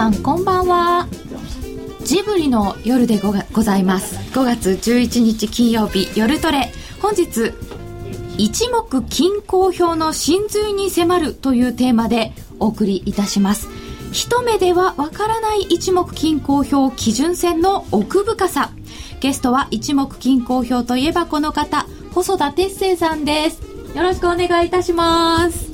さんこんばんは。ジブリの夜でごございます。5月11日金曜日夜トレ。本日一目均衡表の真髄に迫るというテーマでお送りいたします。一目ではわからない一目均衡表基準線の奥深さ。ゲストは一目均衡表といえばこの方細田哲生さんです。よろしくお願いいたします。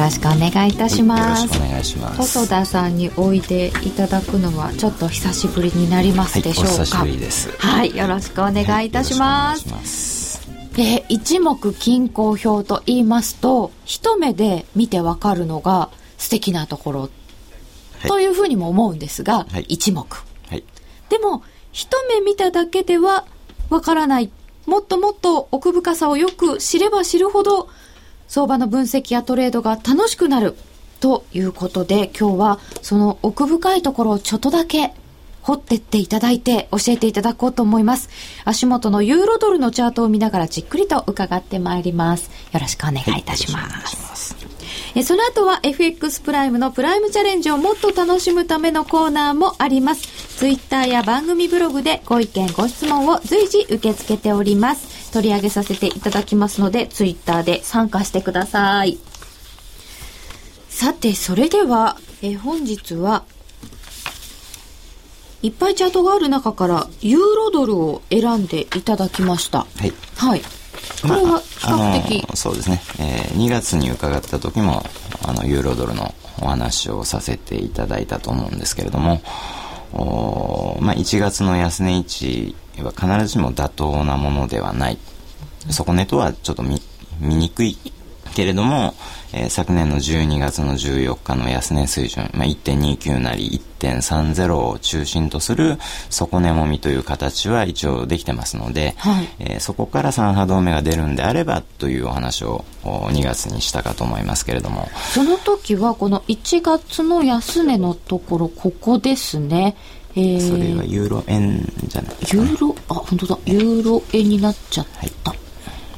ろしくお願いいたします。よろしくお願いします。細田さんにおいでいただくのはちょっと久しぶりになりますでしょうか。はい、お久しぶりです。はい、よろしくお願いいたします。はい、ますで、一目均衡表と言いますと、一目で見てわかるのが素敵なところ、はい、というふうにも思うんですが、はい、一目。はい、でも、一目見ただけではわからない。もっともっと奥深さをよく知れば知るほど、相場の分析やトレードが楽しくなるということで今日はその奥深いところをちょっとだけ掘ってっていただいて教えていただこうと思います。足元のユーロドルのチャートを見ながらじっくりと伺ってまいります。よろしくお願いいたします,、はいえその後は FX プライムのプライムチャレンジをもっと楽しむためのコーナーもあります。ツイッターや番組ブログでご意見ご質問を随時受け付けております。取り上げさせていただきますので、ツイッターで参加してください。さて、それでは、え本日は、いっぱいチャートがある中から、ユーロドルを選んでいただきました。はい。はい。これは比較的、まあ、そうですね、えー、2月に伺った時も、あの、ユーロドルのお話をさせていただいたと思うんですけれども、おまあ、1月の安値位置は必ずしも妥当なものではない。底値とはちょっと見見にくいけれども、えー、昨年の12月の14日の安値水準、まあ、1.29なり1.30を中心とする底値もみという形は一応できてますので、はい、えー、そこから3波動目が出るんであればというお話を2月にしたかと思いますけれども。その時はこの1月の安値のところここですねえー、それはユーロ円じゃないですか、ね、ユーロ？あ本当だ。ユーロ円になっちゃった、はい。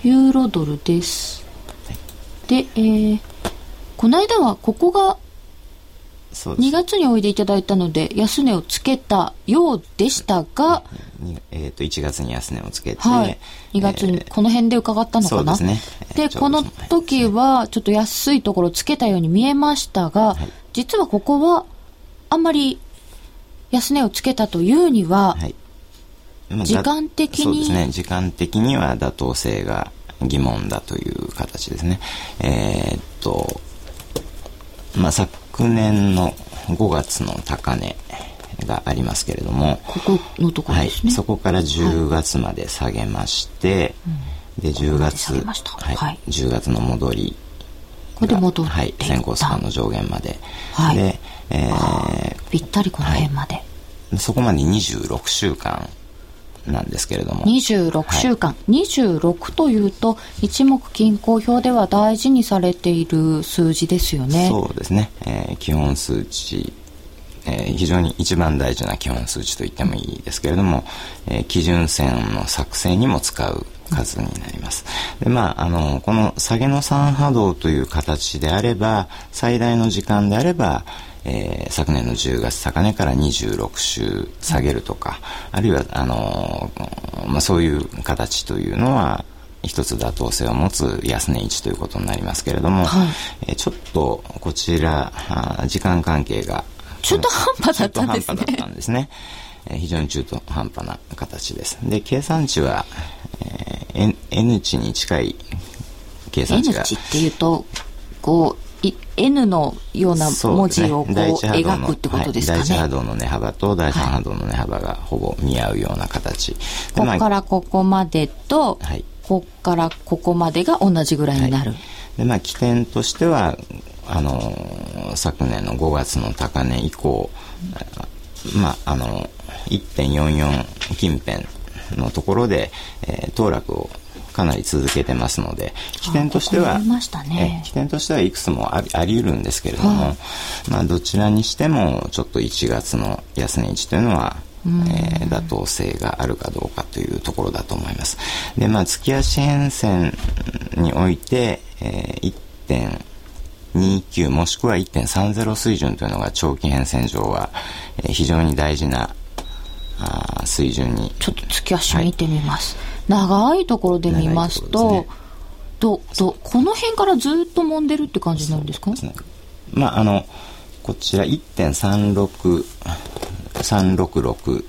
ユーロドルです。はい、で、えー、この間はここが2月においでいただいたので安値をつけたようでしたが、えー、と1月に安値をつけて、はい、2月にこの辺で伺ったのかな？そうですね。で、この時はちょっと安いところつけたように見えましたが、はい、実はここはあんまり安値をつけたというには、はい。時間的にそうですね。時間的には妥当性が疑問だという形ですね。えー、っとまあ昨年の5月の高値がありますけれどもここのところですね、はい、そこから10月まで下げまして、はい、で10月はい、はい、10月の戻りこれで戻ってはい、先行スパンの上限まで、はい、で、えー、ぴったりこの辺まで、そこまで26週間なんですけれども。26週間、はい、26というと一目均衡表では大事にされている数字ですよね。そうですね、えー、基本数値、えー、非常に一番大事な基本数値と言ってもいいですけれども、えー、基準線の作成にも使う数になります。で、まあ、あの、この下げの3波動という形であれば、最大の時間であれば、えー、昨年の10月高値から26週下げるとか、あるいは、あのー、まあ、そういう形というのは、一つ妥当性を持つ安値位置ということになりますけれども、はい、えー、ちょっとこちら、時間関係が中途半端だったんですね。中途半端だったんですね。えー、非常に中途半端な形です。で、計算値は、えー N, N 値に近い計算値が N 値っていうとこう N のような文字をこう、ね、描くってことですかね、はい、第一波動の値幅と第三波動の値幅がほぼ見合うような形、はい、ここからここまでと、はい、ここからここまでが同じぐらいになる、でまあ起点としてはあのー、昨年の5月の高値以降、まああの1.44近辺のところで、えー、騰落をかなり続けてますので起点としては、ね、え起点としてはいくつもありあり得るんですけれども、まあ、どちらにしてもちょっと1月の安値位置というのはえー、妥当性があるかどうかというところだと思います。で、まあ、月足変線において、えー、1.29もしくは1.30水準というのが長期変遷上は、えー、非常に大事なあ水準に。ちょっと月足見てみます、はい、長いところで見ますと、ね、どどこの辺からずっと揉んでるって感じなんですか？ね、まああのこちら1.36 366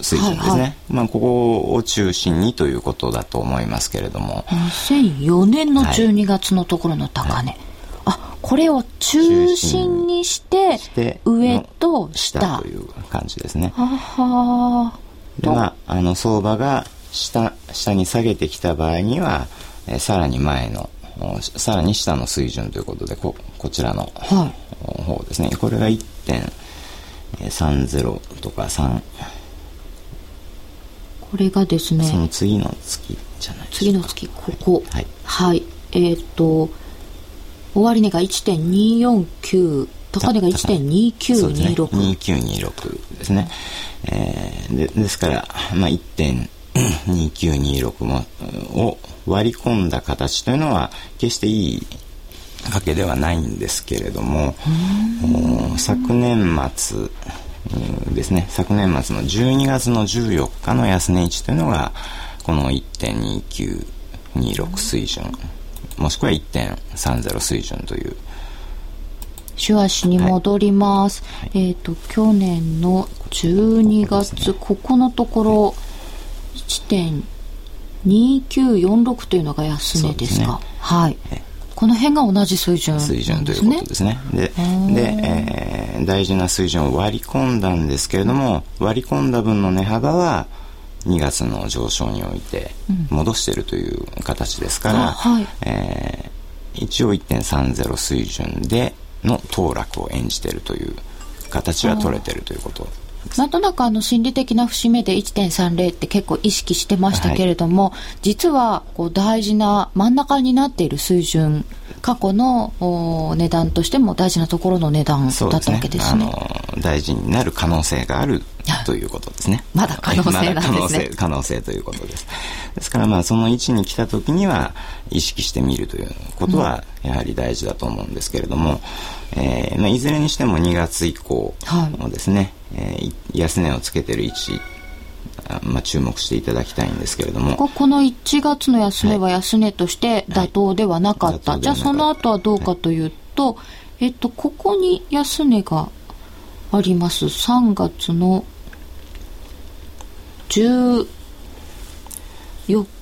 水準ですね、はいはい、まあ、ここを中心にということだと思いますけれども。2004年の12月のところの高値、はい、あこれを中心にして上と下。という感じですね。ははでまああの相場が下下に下げてきた場合には、えさらに前のさらに下の水準ということでここちらの方ですね、これが1.30とか3これがですねその次の月じゃない次の月ここ。はい、はい、えっ、ー、と終値が1.249高値が1.2926、ね、2926ですね、えー、でですから、まあ、1.2926もを割り込んだ形というのは決していいわけではないんですけれども昨年末ですね。昨年末の12月の14日の安値位置というのがこの1.2926水準もしくは1.30水準という。週足に戻ります、はい、えっ、ー、と去年の12月こ、ね,、このところ1.2946というのが安値ですか、ね、はい、この辺が同じ水準、ね、水準ということですね。で、で、えー、大事な水準を割り込んだんですけれども、割り込んだ分の値幅は、2月の上昇において戻しているという形ですから、うんはい、えー、一応1.30水準での騰落を演じているという形は取れているということなんとなくあの心理的な節目で1.30って結構意識してましたけれども、はい、実はこう大事な真ん中になっている水準過去の値段としても大事なところの値段だったわけですね。すね大事になる可能性があるということですね。まだ可能性なんですね。可能性ということです。ですからまあその位置に来た時には意識してみるということはやはり大事だと思うんですけれども、うん、えー、まあ、いずれにしても2月以降もですね、はい、えー、安値をつけてる位置まあ、注目していただきたいんですけれども。この1月の安値は安値として妥当ではなかった、はいはい、じゃあその後はどうかというと、はい、えっと、ここに安値があります。3月の14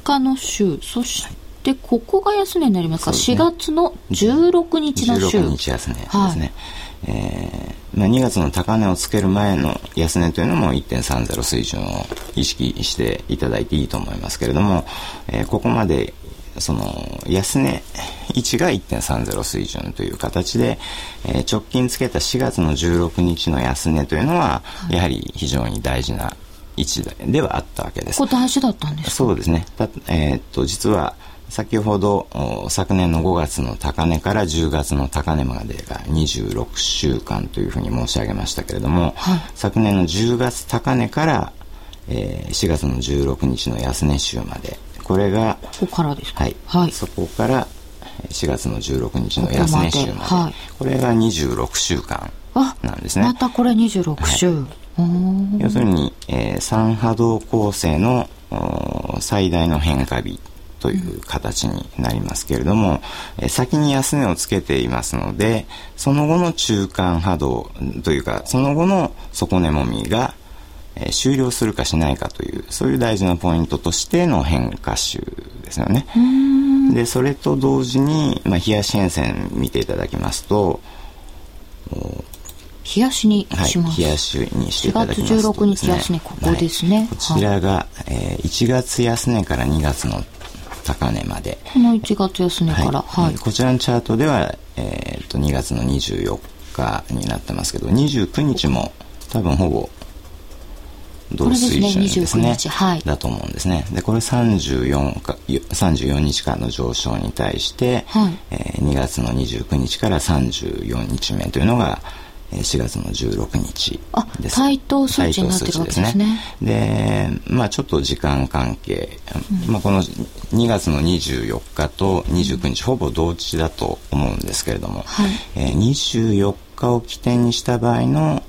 日の週。そしてここが安値になりますか、ね、4月の16日の週。16日安値ですね、はいえーまあ、2月の高値をつける前の安値というのも1.30水準を意識していただいていいと思いますけれども、えー、ここまでその安値位置が1.30水準という形で、えー、直近つけた4月の16日の安値というのは、やはり非常に大事な位置ではあったわけです。ここ大事だったんですそうですね。えー、っと実は先ほど昨年の5月の高値から10月の高値までが26週間というふうに申し上げましたけれども、はい、昨年の10月高値から、えー、4月の16日の安値週までこれがここからですか、はい、はい、そこから4月の16日の安値週までこはい、これが26週間なんですね。またこれ26週、はい、要するに、えー、3波動構成の最大の変化日という形になりますけれども、え先に安値をつけていますのでその後の中間波動というかその後の底値もみが、え終了するかしないかというそういう大事なポイントとしての変化種ですよね。でそれと同時に、まあ、冷やし変遷見ていただきますと冷やしにします。はい、冷やしにしていただきますと、ね、4月16日安値、ここですね。はい、こちらが、はい、えー、1月安値から2月の高値まで。この1月安値から、はい、はい、こちらのチャートでは、えー、と2月の24日になってますけど29日も多分ほぼ同水準ですね、ねはい、だと思うんですね。でこれ34か34日間の上昇に対して、はい。えー、2月の29日から34日目というのが、4月の16日です。対等数値になってるわけですね。で、まあちょっと時間関係、うん、まあこの2月の24日と29日、ほぼ同時だと思うんですけれども、はいえー、24日を起点にした場合の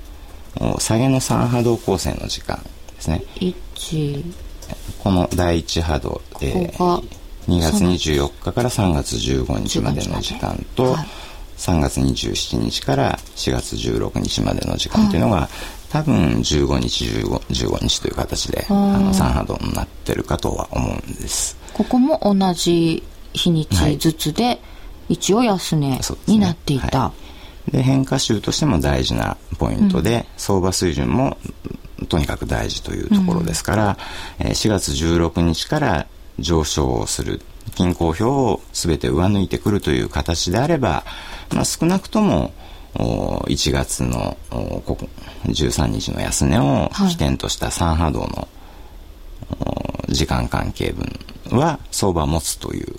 下げの3波動構成の時間ですね。1この第1波動、えー、2月24日から3月15日までの時間と、はい3月27日から4月16日までの時間というのが、はい、多分15日 15, 15日という形であの3波動になってるかとは思うんです。ここも同じ日にちずつで、一応安値になっていた、はい、で変化週としても大事なポイントで、うん、相場水準もとにかく大事というところですから、うん、4月16日から上昇をする均衡表を全て上抜いてくるという形であれば、まあ、少なくとも1月の13日の安値を起点とした3波動の時間関係分は相場持つという。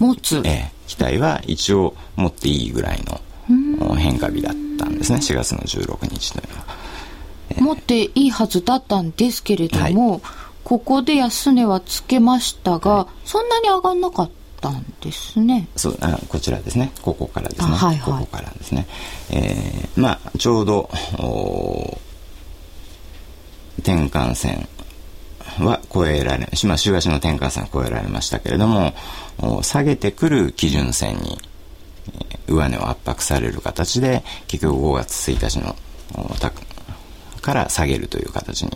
持つ、ええ、期待は一応持っていいぐらいの変化日だったんですね。4月の16日というのは。持っていいはずだったんですけれども、はいここで安値はつけましたが、はい、そんなに上がんなかったんですね。そうあこちらですね。ここからですね。はいはい、ここからですね。えー、まあちょうど転換線は超えられ、まあ、週足の転換線は超えられましたけれども、下げてくる基準線に、上値を圧迫される形で、結局5月1日のから下げるという形に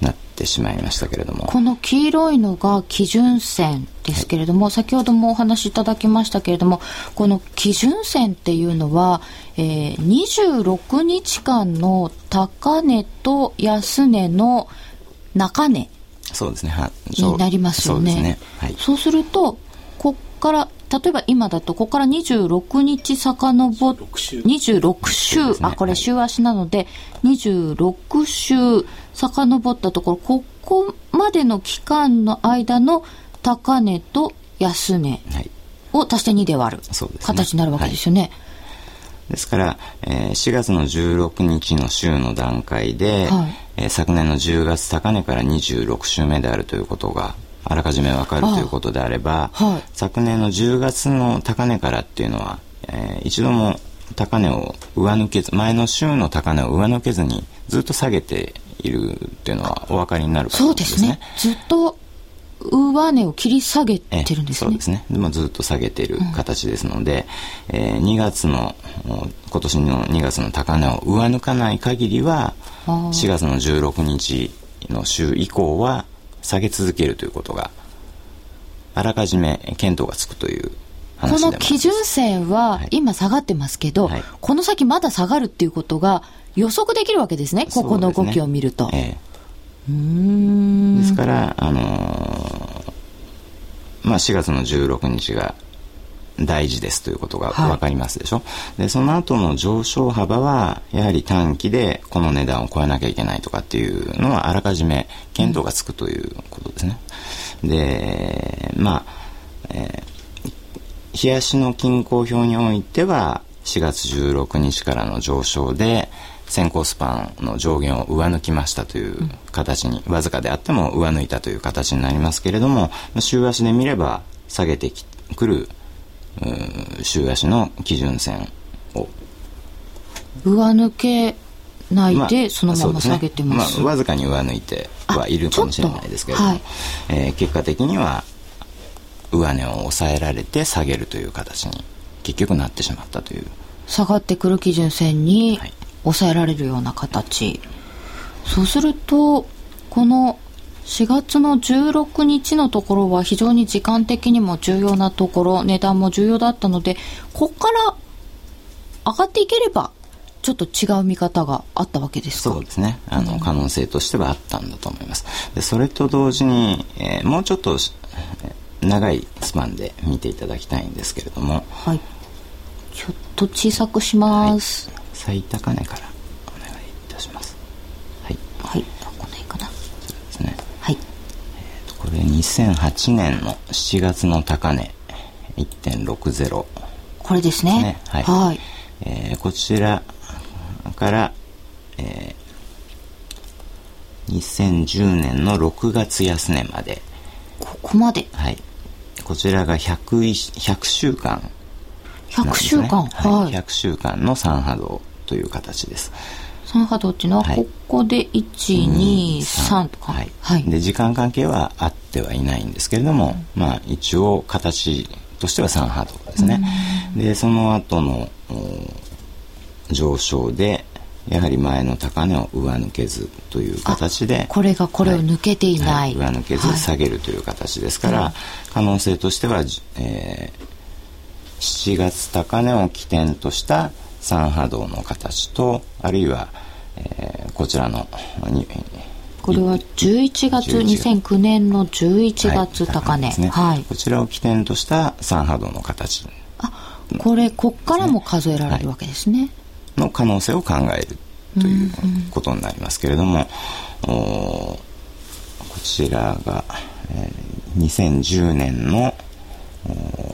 なってしまいましたけれども。この黄色いのが基準線ですけれども、はい、先ほどもお話しいただきましたけれどもこの基準線っていうのは、えー、26日間の高値と安値の中値そうですね。になりますよね。そう、ね。はい、そうするとこっから例えば今だと、ここから26日遡っ、26週、ね、あ、これ週足なので、26週遡ったところ、ここまでの期間の間の高値と安値を足して2で割る、形になるわけですよね。はい。ですから、えー、4月の16日の週の段階で、はい、えー、昨年の10月高値から26週目であるということがあらかじめ分かるということであれば、はい、昨年の10月の高値からっていうのは、えー、一度も高値を上抜けず前の週の高値を上抜けずにずっと下げているっていうのはお分かりになるかと思うんですね。そうですねずっと上値を切り下げてるんですね。そうですね。でもずっと下げている形ですので、うん、えー、2月の、今年の2月の高値を上抜かない限りは、4月の16日の週以降は、下げ続けるということがあらかじめ見当がつくというこの基準線は今下がってますけど、はい、この先まだ下がるっていうことが予測できるわけですね、ここの動きを見ると。ねえ。ー、ですから、あのー、まあ、4月の16日が大事ですということが分かりますでしょ、はい、でその後の上昇幅はやはり短期でこの値段を超えなきゃいけないとかっていうのはあらかじめ見当がつくということですね、うん、でまあ、えー、冷やしの均衡表においては4月16日からの上昇で先行スパンの上限を上抜きましたという形に、わずかであっても上抜いたという形になりますけれども週足で見れば下げてくる週足の基準線を。上抜けないでそのまま下げてます,、まあ、ねまあ、わずかに上抜いてはいるかもしれないですけれども、はい、えー、結果的には上値を抑えられて下げるという形に結局なってしまったという。下がってくる基準線に抑えられるような形、はい、そうするとこの4月の16日のところは非常に時間的にも重要なところ、値段も重要だったので、ここから上がっていければ、ちょっと違う見方があったわけですか？そうですね。あの、うん、可能性としてはあったんだと思います。で、それと同時に、えー、もうちょっと、長いスパンで見ていただきたいんですけれども。はい。ちょっと小さくします。はい、最高値からお願いいたします。はい。はい。この辺かな。そうですね。これ2008年の7月の高値1.60これですね、ね、はい、はい、えー、こちらから、えー、2010年の6月安値まで。ここまで。はい。こちらが 100, 100週間、ね、100週間、はい。100週間の3波動という形です。3波動っていうの？は、ここで1、2、3とか、はい。はい、で、時間関係はあってはいないんですけれども、うん、まあ、一応、形としては3波動ですね。うん、で、その後の上昇で、やはり前の高値を上抜けずという形でこれがこれを抜けていない、はい。はい、上抜けず下げるという形ですから、はい、可能性としては、えー、7月高値を起点とした三波動の形とあるいは、えー、こちらのこれは11月2009年の11月高値、はいね。はい、こちらを起点とした三波動の形。あこれこっからも数えられるわけですね、の可能性を考えるということになりますけれども、うんうん、こちらが、えー、2010年の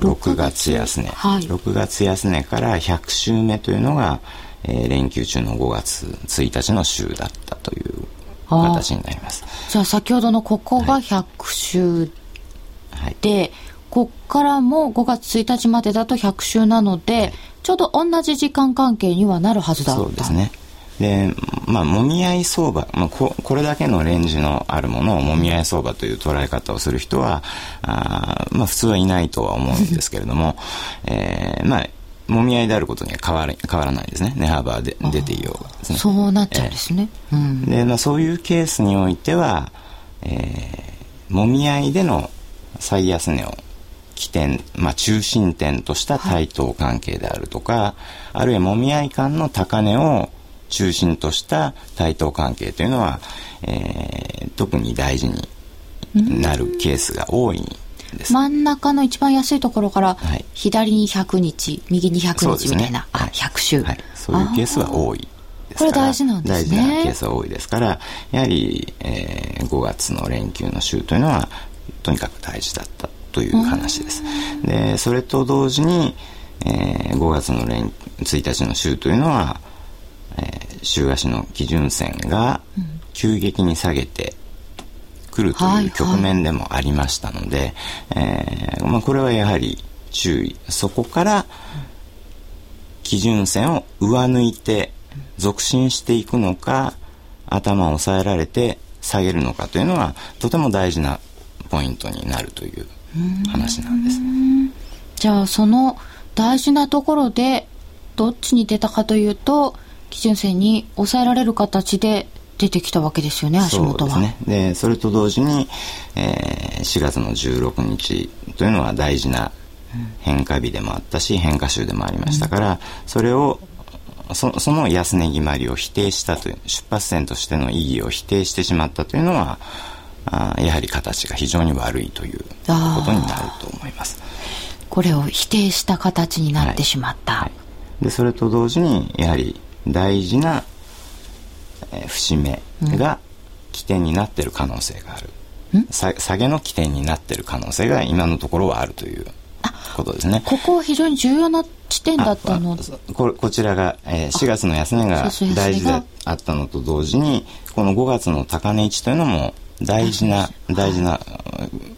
6月安値、はい、6月安値から100週目というのが、えー、連休中の5月1日の週だったという形になります。じゃあ先ほどのここが100週で、はい、こっからも5月1日までだと100週なので、はい。ちょうど同じ時間関係にはなるはずだそうですね。で、まあ、もみ合い相場、まあこ、これだけのレンジのあるものをもみ合い相場という捉え方をする人は、あまあ、普通はいないとは思うんですけれども、えー、まあ、もみ合いであることには変わら変わらないですね。値幅で出ていようがですね。そうなっちゃうんですね。えー、うん、で、まあ、そういうケースにおいては、えー、もみ合いでの最安値を起点、まあ、中心点とした対等関係であるとか、はい、あるいはもみ合い間の高値を中心とした対等関係というのは、えー、特に大事になるケースが多いんです。真ん中の一番安いところから、左に100日、右に100日みたいな、ね、あ、100週、はい、そういうケースは多い。これ大事なんですね。大事なケースは多いですから、やはり、えー、5月の連休の週というのは、とにかく大事だったという話です。で、それと同時に、えー、5月の連1日の週というのは、えー、週足の基準線が急激に下げてくるという局面でもありましたので、えまあ、これはやはり注意。そこから基準線を上抜いて続進していくのか、頭を押さえられて下げるのかというのはとても大事なポイントになるという話なんです。じゃあその大事なところでどっちに出たかというと基準線に抑えられる形で出てきたわけですよね足元は。そうですね。でそれと同時に、えー、4月の16日というのは大事な変化日でもあったし変化週でもありましたから、うん、それをそその安値決まりを否定したという出発点としての意義を否定してしまったというのはあやはり形が非常に悪いということになると思います。これを否定した形になってしまった。はいはい、でそれと同時にやはり大事な、えー、節目が起点になっている可能性がある、うん、下げの起点になっている可能性が今のところはあるということですね。ここは非常に重要な地点だったの？ここちらが、えー、4月の安値が大事であったのと同時にこの5月の高値位置というのも大事な、大事な。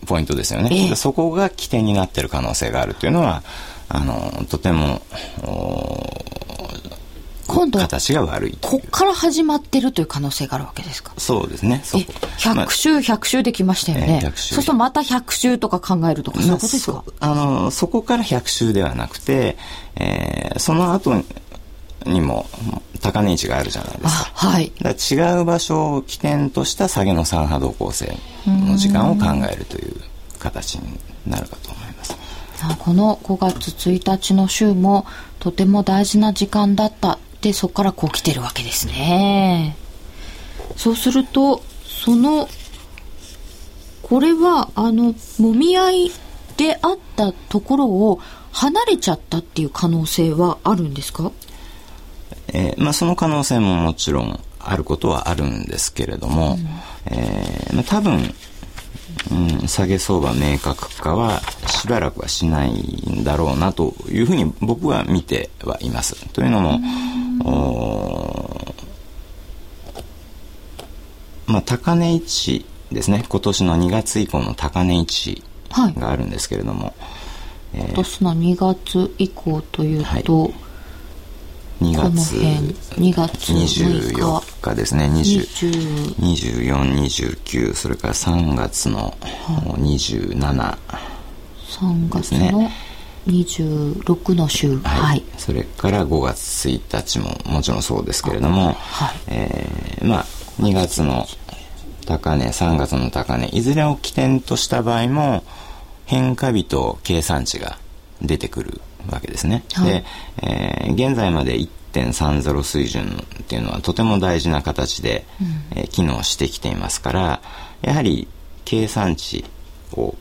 ポイントですよね。えー、そこが起点になっている可能性があるというのは、あの、とても、今度形が悪いこっから始まってるという可能性があるわけですか？そうですね。そ100週、100週できましたよね。そうするとまた100週とか考えるとか、そういうことですか？あの、そこから100週ではなくて、えー、その後にも高値位置があるじゃないですか。はい。だ違う場所を起点とした下げの三波動向性の時間を考えるという形になるかと思います。この5月1日の週もとても大事な時間だったでそこからこう来てるわけですね。そうするとそのこれはあのもみ合いであったところを離れちゃったっていう可能性はあるんですか？えー、まあ、その可能性ももちろんあることはあるんですけれども、うん、えー、まあ、多分、うん、下げ相場明確化はしばらくはしないんだろうなというふうに僕は見てはいます。というのも、まあ、高値市ですね。今年の2月以降の高値市があるんですけれども、はいえ、今年の2月以降というと、はい。2月2月24日。ですね。2429それから3月の273、月の26の週、はい、はい、それから5月1日ももちろんそうですけれども、はい、えー、まあ2月の高値3月の高値いずれを起点とした場合も変化日と計算値が出てくるわけですね。はい、で、えー、現在まで1.30水準っていうのはとても大事な形で、うん、えー、機能してきていますからやはり計算値を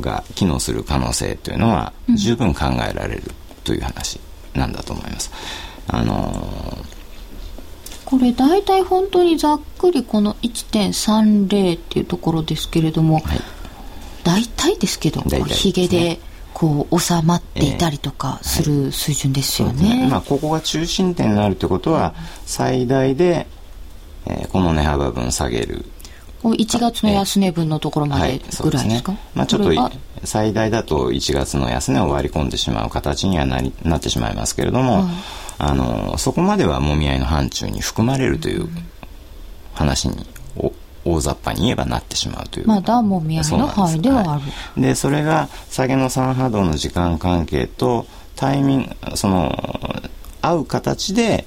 が機能する可能性というのは十分考えられるという話なんだと思います。あのーこれ大体本当にざっくりこの1.30っていうところですけれども、はい、大体ですけどひげ、ね、でこう収まっていたりとかする水準ですよね。えーね。まあ、ここが中心点になるということは最大で、えー、この値幅分下げる1月の安値分のところまでぐらいですか、ね、まあ、ちょっと最大だと1月の安値を割り込んでしまう形にはなりなってしまいますけれども、あのそこまではもみ合いの範疇に含まれるという話に大雑把に言えばなってしまうという。まだもみ合いの範囲ではある、はい、でそれが下げの3波動の時間関係とタイミングその合う形で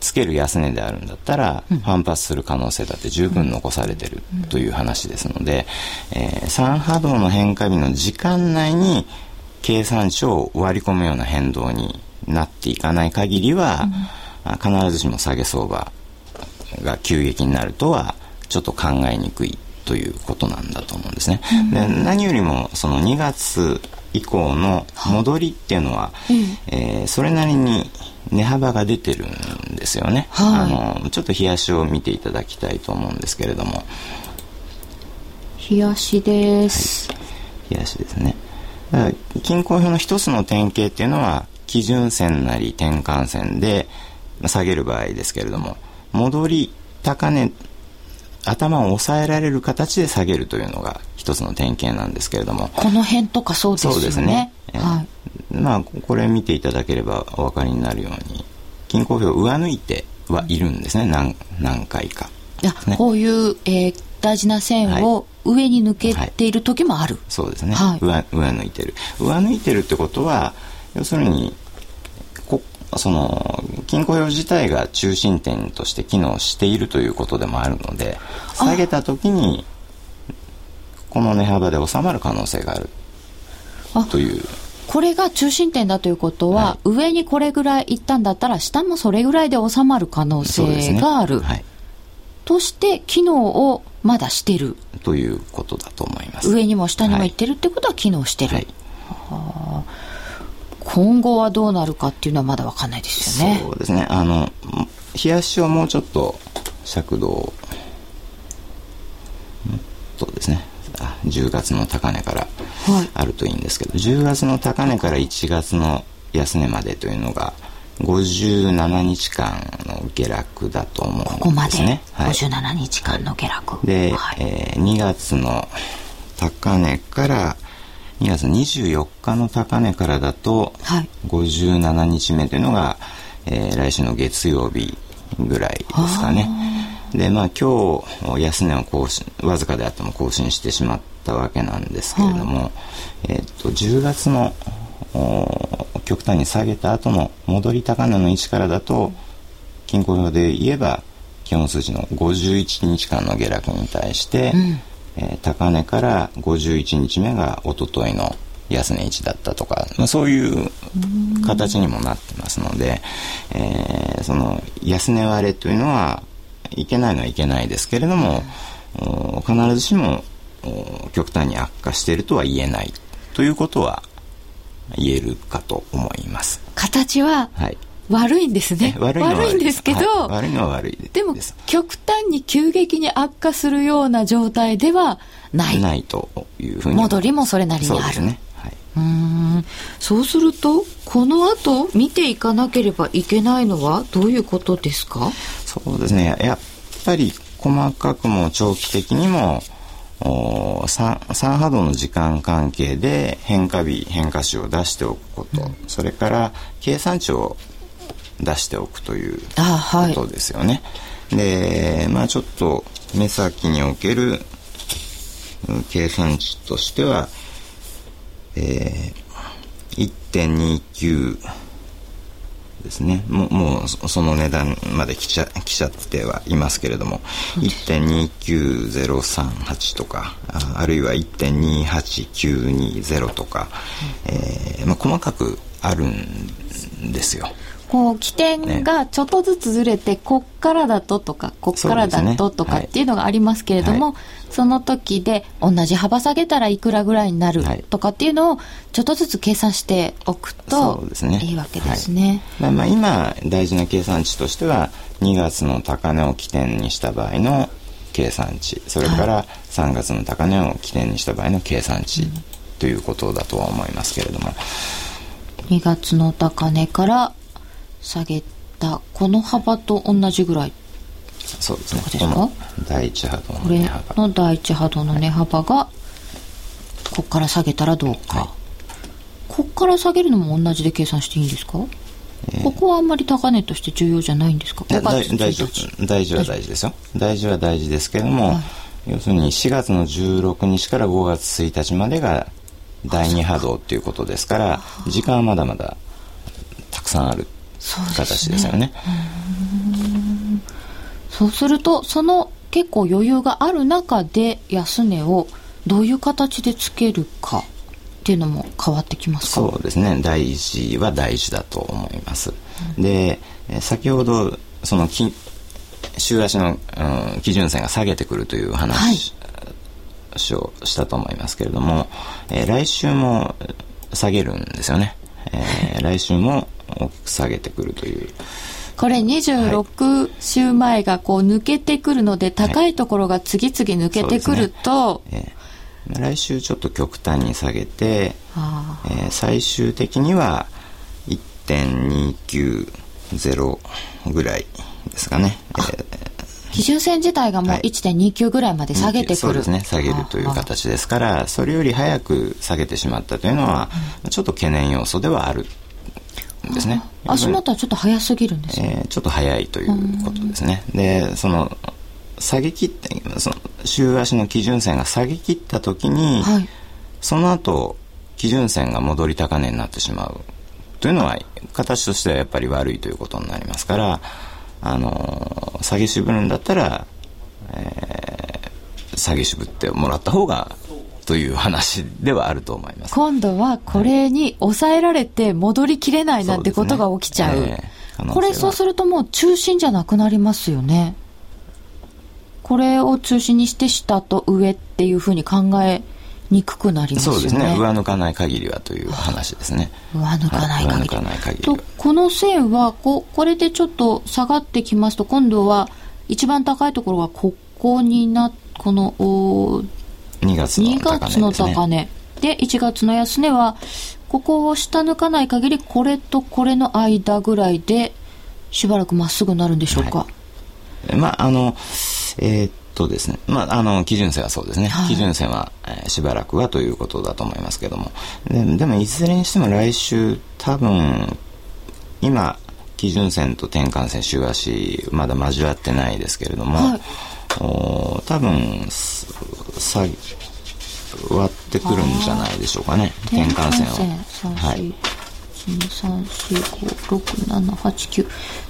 つける安値であるんだったら、反発する可能性だって十分残されてるという話ですので、えー、3波動の変化日の時間内に計算値を割り込むような変動になっていかない限りは、必ずしも下げ相場が急激になるとはちょっと考えにくいということなんだと思うんですね。で何よりもその2月以降の戻りっていうのは、はい、えー、それなりに値幅が出てるんですよね、はい、あのちょっと冷やしを見ていただきたいと思うんですけれども。冷やしです、はい、冷やしですね。均衡表の一つの典型っていうのは基準線なり転換線で下げる場合ですけれども戻り高値頭を抑えられる形で下げるというのが一つの典型なんですけれども。この辺とかそうですね。そうですね、はい、まあこれ見ていただければお分かりになるように均衡表を上抜いてはいるんですね。何何回か、ね、こういう、えー、大事な線を上に抜けている時もある、はい、そうですね、はい、上上抜いてる。上抜いてるってことは要するにその金庫表自体が中心点として機能しているということでもあるので下げた時にこの値幅で収まる可能性があるというこれが中心点だということは、はい、上にこれぐらい行ったんだったら下もそれぐらいで収まる可能性がある、ね。はい、として機能をまだしてる。ということだと思います。上にも下にも行ってるってことは機能してる、はい、はあ今後はどうなるかっていうのはまだ分かんないですよね。そうですね。あの、冷やしをもうちょっと尺度を、とですね、10月の高値からあるといいんですけど、はい、10月の高値から1月の安値までというのが、57日間の下落だと思うんですね。ここまで？57日間の下落。はい、で、はい、えー、2月の高値から2月24日の高値からだと、57日目というのが、えー、来週の月曜日ぐらいですかね。で、まあ今日、安値を更新、わずかであっても更新してしまったわけなんですけれども、はい、えっと、10月の極端に下げた後の戻り高値の位置からだと、均衡表で言えば、基本数値の51日間の下落に対して、うん。えー、高値から51日目がおとといの安値位置だったとか、まあ、そういう形にもなってますので、えー、その安値割れというのはいけないのはいけないですけれども、必ずしも極端に悪化しているとは言えないということは言えるかと思います。形は、はい、悪いんですね。悪い悪いんですけど、はい、悪いのは悪いです。でも、極端に急激に悪化するような状態ではない。ないというふうに。戻りもそれなりにある。そうですね。はい、うんそうすると、この後見ていかなければいけないのはどういうことですか？そうですね。やっぱり、細かくも長期的にも、3, 3波動の時間関係で変化日変化値を出しておくこと、うん、それから計算値を出しておくということですよね。はい、でまあちょっと目先における計算値としては、えー、1.29ですねもうもうその値段まで来ちゃ来ちゃってはいますけれども1.29038とかあるいは1.28920とか、えーまあ、細かくあるんですよ。こう起点がちょっとずつずれて、ね、こっからだととかこっからだととかっていうのがありますけれども、そ、ねはい、その時で同じ幅下げたらいくらぐらいになるとかっていうのをちょっとずつ計算しておくといいわけですね。はい、まあ、今大事な計算値としては2月の高値を起点にした場合の計算値それから3月の高値を起点にした場合の計算値、ということだとは思いますけれども。2月の高値から下げたこの幅と同じぐらい。そうですね。ですか？第一波動の値幅。これの第一波動の値幅がここから下げたらどうか、はい、ここから下げるのも同じで計算していいんですか、えー、ここはあんまり高値として重要じゃないんですか？大事大事は大事ですよ。大事は大事ですけども、はい、要するに4月の16日から5月1日までが第2波動っていうことですから時間はまだまだたくさんある形ですよね。そうするとその結構余裕がある中で安値をどういう形でつけるかっていうのも変わってきますか？そうですね大事は大事だと思います。うん、で先ほどその週足の、うん、基準線が下げてくるという話、はい、をしたと思いますけれども、えー、来週も下げるんですよね。えー、来週も下げてくるという。これ26週前がこう抜けてくるので、高いところが次々抜けてくると、はいね。えー、来週ちょっと極端に下げて、えー、最終的には1.290ぐらいですかね。えー基準線自体がもう1.29ぐらいまで下げてくる、はい、そうですね。下げるという形ですからそれより早く下げてしまったというのは、ちょっと懸念要素ではあるですね。足元はちょっと早すぎるんですね、えー、ちょっと早いということですね。でその下げ切ってその週足の基準線が下げ切った時に、はい、その後基準線が戻り高値になってしまう。というのは形としてはやっぱり悪いということになりますからあの下げ渋るんだったら、えー、下げ渋ってもらった方がという話ではあると思います今度はこれに抑えられて戻りきれないなんてことが起きちゃう、ねえー、これそうするともう中心じゃなくなりますよねこれを中心にして下と上っていうふうに考えにくくなりますよね。そうですね。上抜かない限りはという話ですね。上抜かない限り。はい、限りとこの線はここれでちょっと下がってきますと今度は一番高いところがここになこのお2月の高値、ね、2月の高値。で1月の安値はここを下抜かない限りこれとこれの間ぐらいでしばらくまっすぐなるんでしょうか、はい、まああのえー、っとですね、まあ、あの基準線はそうですね、はい、基準線は、えー、しばらくはということだと思いますけども。ででもいずれにしても来週多分今基準線と転換線週足まだ交わってないですけれども、はい、お多分さ割ってくるんじゃないでしょうかね。転換線を。はい。123456789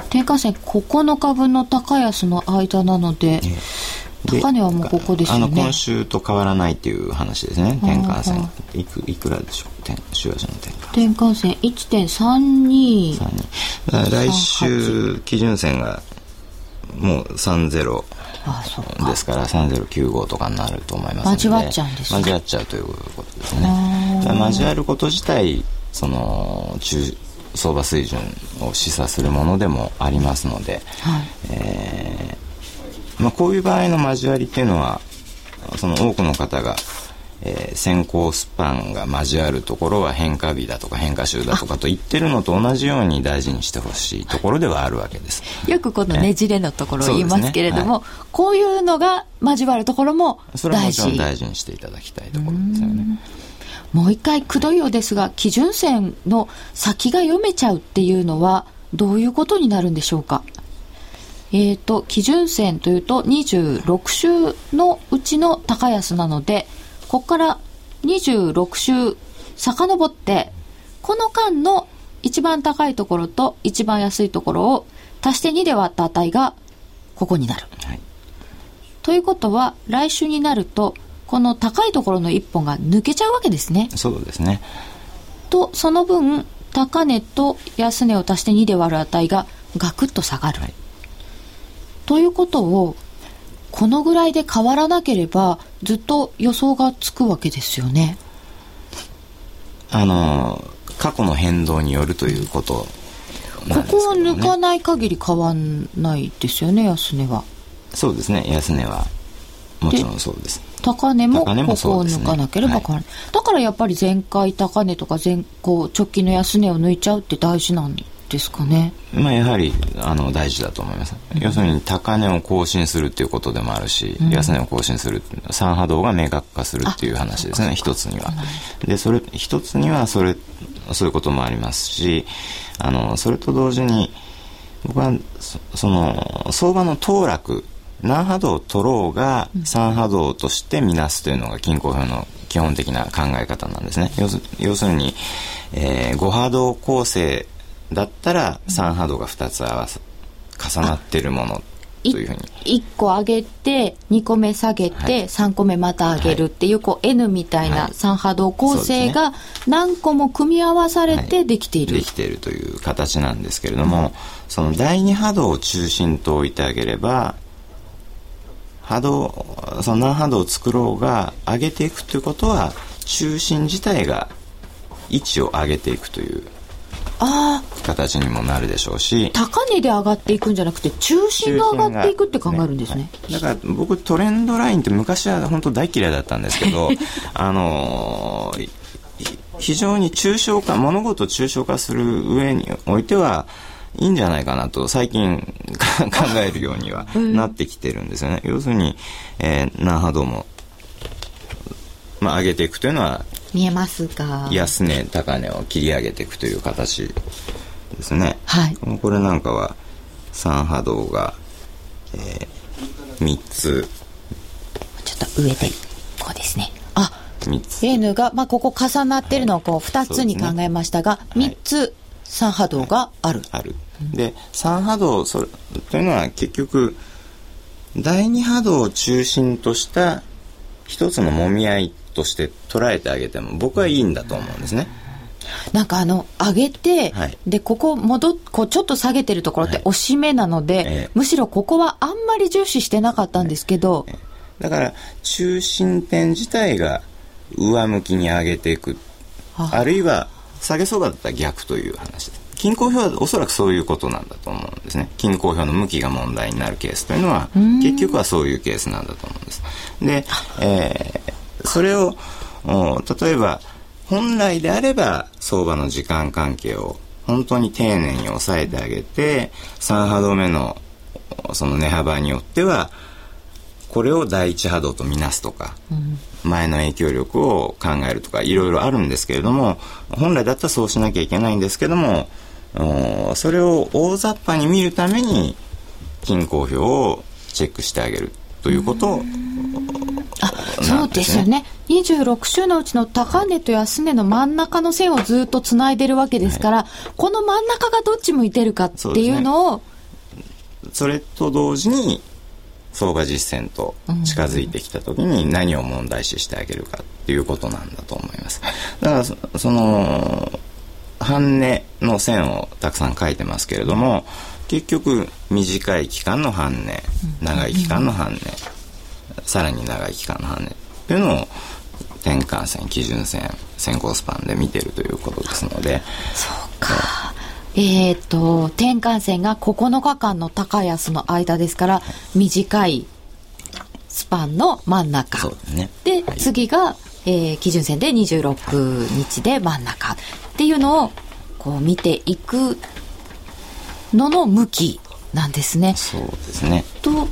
転換線9日分の高安の間なので、高値はもうここですよね。あの今週と変わらないっていう話ですね。転換線。い。くいくらでしょう？週足の転換。転換線1.32来週基準線がもう30ですから3095とかになると思いますので。交わっちゃうんですね。交わっちゃうということですね。交わること自体その中相場水準を示唆するものでもありますので、はい。えーまあ、こういう場合の交わりっていうのはその多くの方がえー、先行スパンが交わるところは変化日だとか変化週だとかと言ってるのと同じように大事にしてほしいところではあるわけです。よくこのねじれのところを言いますけれども、ねはい、こういうのが交わるところも大事。それはも大事にしていただきたいところですよね。もう一回くどいようですが、基準線の先が読めちゃうっていうのはどういうことになるんでしょうか？えっ、ー、と、基準線というと26週のうちの高安なので、ここから26週遡って、この間の一番高いところと一番安いところを足して2で割った値がここになる。はい、ということは、来週になると、この高いところの1本が抜けちゃうわけですね。そうですね。と、その分、高値と安値を足して2で割る値がガクッと下がる。はい、ということをこのぐらいで変わらなければずっと予想がつくわけですよね。あの過去の変動によるということね、ここを抜かない限り変わんないですよね安値は。そうですね安値はもちろんそうです。高値もここを抜かなければ変わらない、ねはい、だからやっぱり前回高値とか前こう直近の安値を抜いちゃうって大事なんですかね。まあ、やはりあの大事だと思います、うん、要するに高値を更新するっていうことでもあるし、うん、安値を更新する三波動が明確化するっていう話ですね一つには。でそれ一つにはそれそういうこともありますしあのそれと同時に僕はその相場の騰落何波動を取ろうが三波動として見なすというのが均衡表の基本的な考え方なんですね。要するに、えー、5波動構成だったら3波動が2つ合わせ重なってるものというふうに。1個上げて2個目下げて、はい、3個目また上げるっていう、こう N みたいな3波動構成が何個も組み合わされてできている、はい、できているという形なんですけれども、うん、その第2波動を中心と置いてあげれば波動その何波動を作ろうが上げていくということは中心自体が位置を上げていくという形にもなるでしょうし。高値で上がっていくんじゃなくて中心が上がっていくって考えるんですね、ねだから僕トレンドラインって昔は本当大嫌いだったんですけど あのー、非常に抽象化物事を抽象化する上においてはいいんじゃないかなと最近考えるようには なってきてるんですよね、要するに、えー、何波動もまあ、上げていくというのは見えますか安値高値を切り上げていくという形ですね。はい。これなんかは3波動が、えー、3つ。ちょっと上でこうですね。あ3つ。N が、まあ、ここ重なってるのをこう2つに考えましたが、ね、3つ3波動がある、ある。で3波動それというのは結局第2波動を中心とした一つのもみ合いとして捉えてあげても僕はいいんだと思うんですね。なんかあの上げて、はい、でここ戻こうちょっと下げてるところって押し目なので、はいえ。ー、むしろここはあんまり重視してなかったんですけど、えー、だから中心点自体が上向きに上げていく。あ。るいは下げ相場だったら逆という話です。均衡表はおそらくそういうことなんだと思うんですね。均衡表の向きが問題になるケースというのは結局はそういうケースなんだと思うんです。で、えーそれを例えば本来であれば相場の時間関係を本当に丁寧に抑えてあげて3波動目のその値幅によってはこれを第一波動とみなすとか、前の影響力を考えるとかいろいろあるんですけれども本来だったらそうしなきゃいけないんですけどもそれを大雑把に見るために均衡表をチェックしてあげるということそうですよね。26週のうちの高値と安値の真ん中の線をずっとつないでるわけですから、はい、この真ん中がどっち向いてるかっていうのをそ、ね,、れと同時に相場実践と近づいてきた時に何を問題視してあげるかっていうことなんだと思います。だからその半値の線をたくさん書いてますけれども結局短い期間の半値長い期間の半値。さらに長い期間の半値っていうのを転換線基準線先行スパンで見てるということですので。そうか、えっ、ー、と転換線が9日間の高安の間ですから短いスパンの真ん中。そうですね。で、はい、次が、えー、基準線で26日で真ん中っていうのをこう見ていくのの向きなんですね。そうですね。と、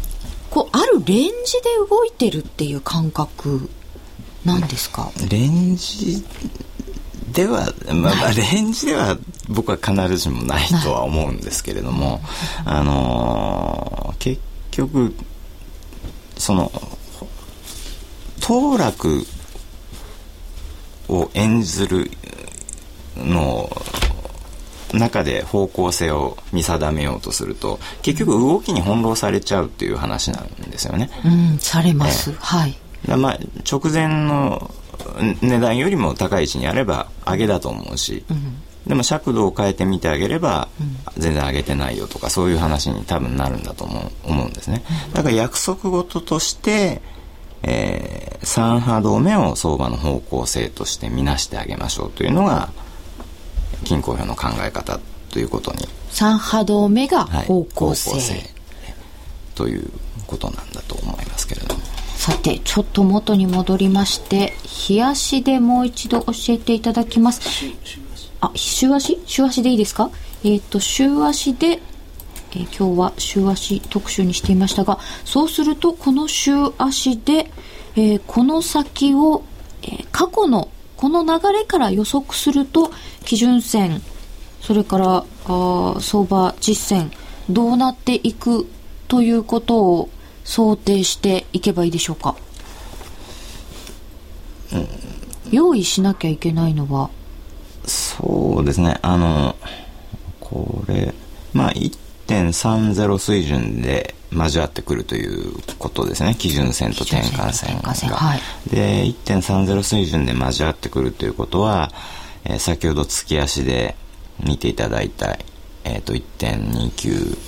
レンジで動いてるっていう感覚なんですか？レンジでは、まあ、レンジでは僕は必ずしもないとは思うんですけれども、あのー、結局、その、当落を演ずるの中で方向性を見定めようとすると結局動きに翻弄されちゃうっていう話なんですよね。うん、されます。はい。まあ、直前の値段よりも高い位置にあれば上げだと思うし、うん、でも尺度を変えてみてあげれば、全然上げてないよとかそういう話に多分なるんだと思う思うんですね。だから約束事として、えー、3波動目を相場の方向性として見なしてあげましょうというのが金庫表の考え方ということに。3波動目が方向性。はい、向性ということなんだと思いますけれども。さてちょっと元に戻りまして冷やしでもう一度教えていただきます。あ週足？週足でいいですか？えっ、ー、と週足でえー、今日は週足特集にしていましたがそうするとこの週足で、えー、この先を、えー、過去のこの流れから予測すると基準線それからあ相場実践どうなっていくということを想定していけばいいでしょうか、うん、用意しなきゃいけないのは？そうですね。あのこれまあ1.30水準で交わってくるということですね基準線と転換線が。はい、で1.30水準で交わってくるということは、えー、先ほど月足で見ていただいた、えーと、1.29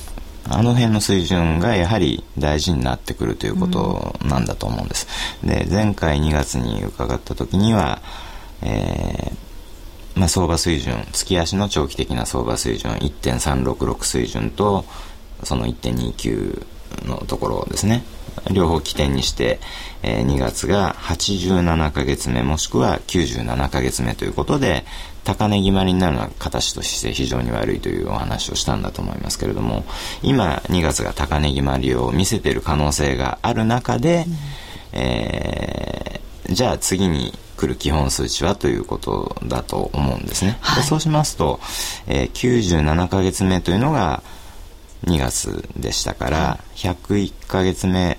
あの辺の水準がやはり大事になってくるということなんだと思うんです。で前回2月に伺った時には、えーまあ、相場水準月足の長期的な相場水準1.366水準とその1.29のところですね両方起点にして、えー、2月が87ヶ月目もしくは97ヶ月目ということで高値決まりになるのは形として非常に悪いというお話をしたんだと思いますけれども今2月が高値決まりを見せている可能性がある中で、うん、えー、じゃあ次に来る基本数値はということだと思うんですね。はい、そうしますと、えー、97ヶ月目というのが2月でしたから、101ヶ月目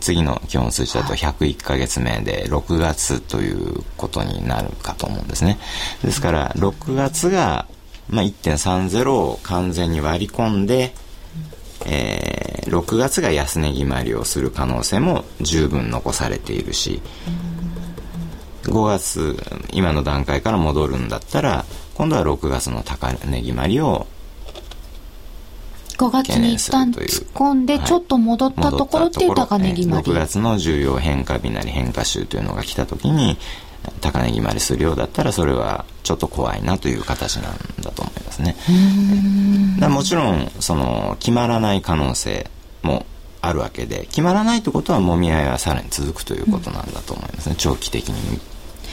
次の基本数値だと101ヶ月目で6月ということになるかと思うんですね。ですから6月が、まあ、1.30を完全に割り込んで、えー、6月が安値決まりをする可能性も十分残されているし5月今の段階から戻るんだったら今度は6月の高値決まりを5月に一旦突っ込んで、ちょっと戻ったところっていう高値決まり。6月の重要変化日なり変化週というのが来た時に、高値決まりするようだったらそれはちょっと怖いなという形なんだと思いますね。もちろんその決まらない可能性もあるわけで決まらないってことはもみ合いはさらに続くということなんだと思いますね、うん、長期的に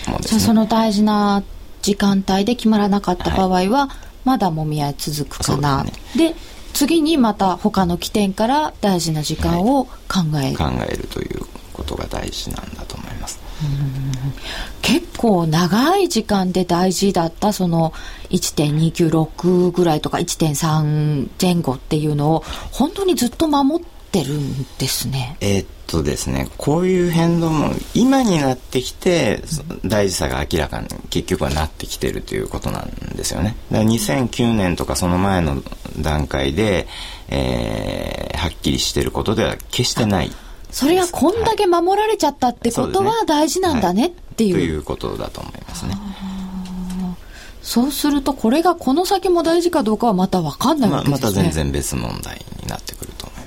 もですね。その大事な時間帯で決まらなかった場合は、はい、まだもみ合い続くかな。で、ね、次にまた他の起点から大事な時間を考える、はい、考えるということが大事なんだと思います。結構長い時間で大事だったその1.296ぐらいとか1.3前後っていうのを本当にずっと守ってるんですねえー、っとですねこういう変動も今になってきて大事さが明らかに結局はなってきてるということなんですよね。だから2009年とかその前の段階で、えー、はっきりしてることでは決してない。それがこんだけ守られちゃったってことは大事なんだねっていう。はい、ということだと思いますね。そうするとこれがこの先も大事かどうかはまた分かんないわけですね。ままた全然別問題になってくると思います。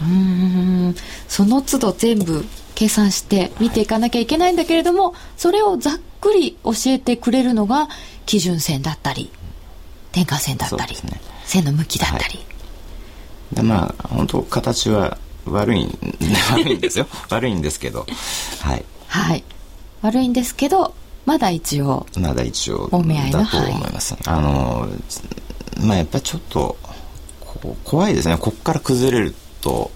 うん。その都度全部計算して見ていかなきゃいけないんだけれども、それをざっくり教えてくれるのが基準線だったり転換線だったり、ね、線の向きだったり、はい、でまあ本当形は悪い悪いんですよ。悪いんですけど。はい、はい、悪いんですけどまだ一応まだ一応お見合いのだと思います、あのまあやっぱりちょっとこ怖いですね。ここから崩れると、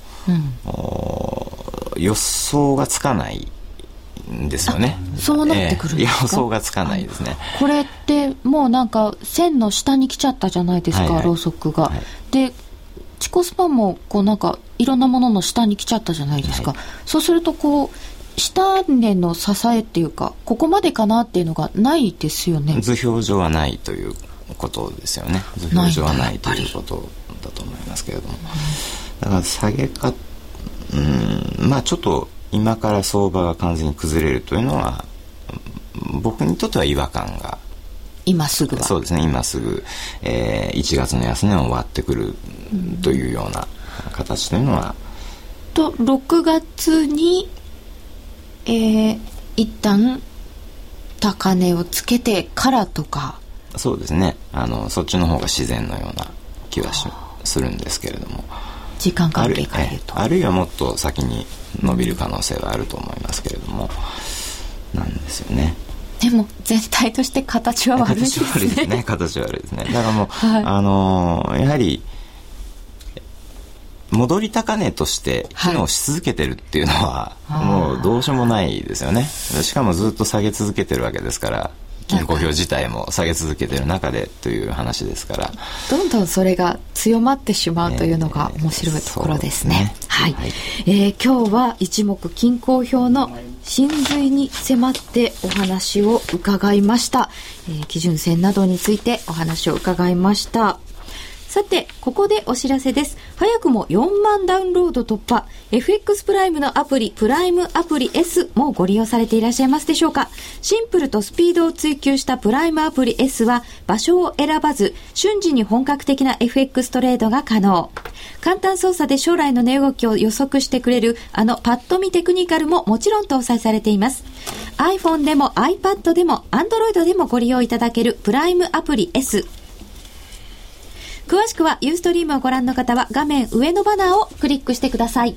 予想がつかないんですよね。そうなってくるんですか、えー予想がつかないですね。これってもうなんか線の下に来ちゃったじゃないですか、はいはい。ろうそくが、はい。でチコスパンもこうなんかいろんなものの下に来ちゃったじゃないですか、そうするとこう下根の支えっていうかここまでかなっていうのがないですよね。図表上はないということですよね。図表上はないということだと思いますけれどもだから下げかうんまあちょっと今から相場が完全に崩れるというのはうん僕にとっては違和感が。今すぐは。そうですね今すぐ、えー1月の安値を割ってくるというような形というのは、と6月にえー、一旦高値をつけてからとか。そうですね。あのそっちの方が自然のような気はしするんですけれども時間ある関係から言うと。あるいはもっと先に伸びる可能性はあると思いますけれどもなんですよね。でも全体として形は悪いです形は悪いですね。ね形は悪いですね。だからもう、はい。あのーやはり戻り高値として機能し続けてるっていうのは、もうどうしようもないですよね。しかもずっと下げ続けてるわけですから金庫表自体も下げ続けてる中でという話ですから。どんどんそれが強まってしまうというのが面白いところですね。はい、えー今日は一目均衡表の真髄に迫ってお話を伺いました、えー基準線などについてお話を伺いました。さて、ここでお知らせです。早くも4万ダウンロード突破。FX プライムのアプリ、プライムアプリ S もご利用されていらっしゃいますでしょうか？シンプルとスピードを追求したプライムアプリ S は場所を選ばず、瞬時に本格的な FX トレードが可能。簡単操作で将来の値動きを予測してくれるあのパッと見テクニカルももちろん搭載されています。iPhone でも iPad でも Android でもご利用いただけるプライムアプリ S。詳しくはユーストリームをご覧の方は画面上のバナーをクリックしてください。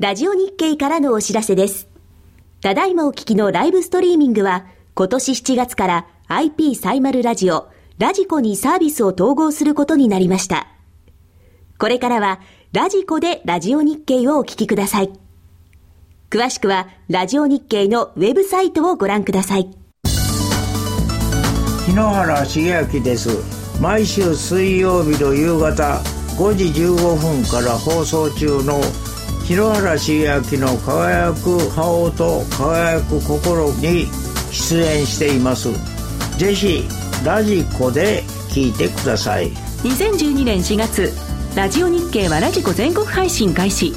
ラジオ日経からのお知らせです。ただいまお聞きのライブストリーミングは、今年7月から IP サイマルラジオ、ラジコにサービスを統合することになりました。これからは、ラジコでラジオ日経をお聞きください。詳しくは、ラジオ日経のウェブサイトをご覧ください。日野原茂明です毎週水曜日の夕方5時15分から放送中の日野原茂明の輝く顔と輝く心に出演していますぜひラジコで聞いてください2012年4月、ラジオ日経はラジコ全国配信開始。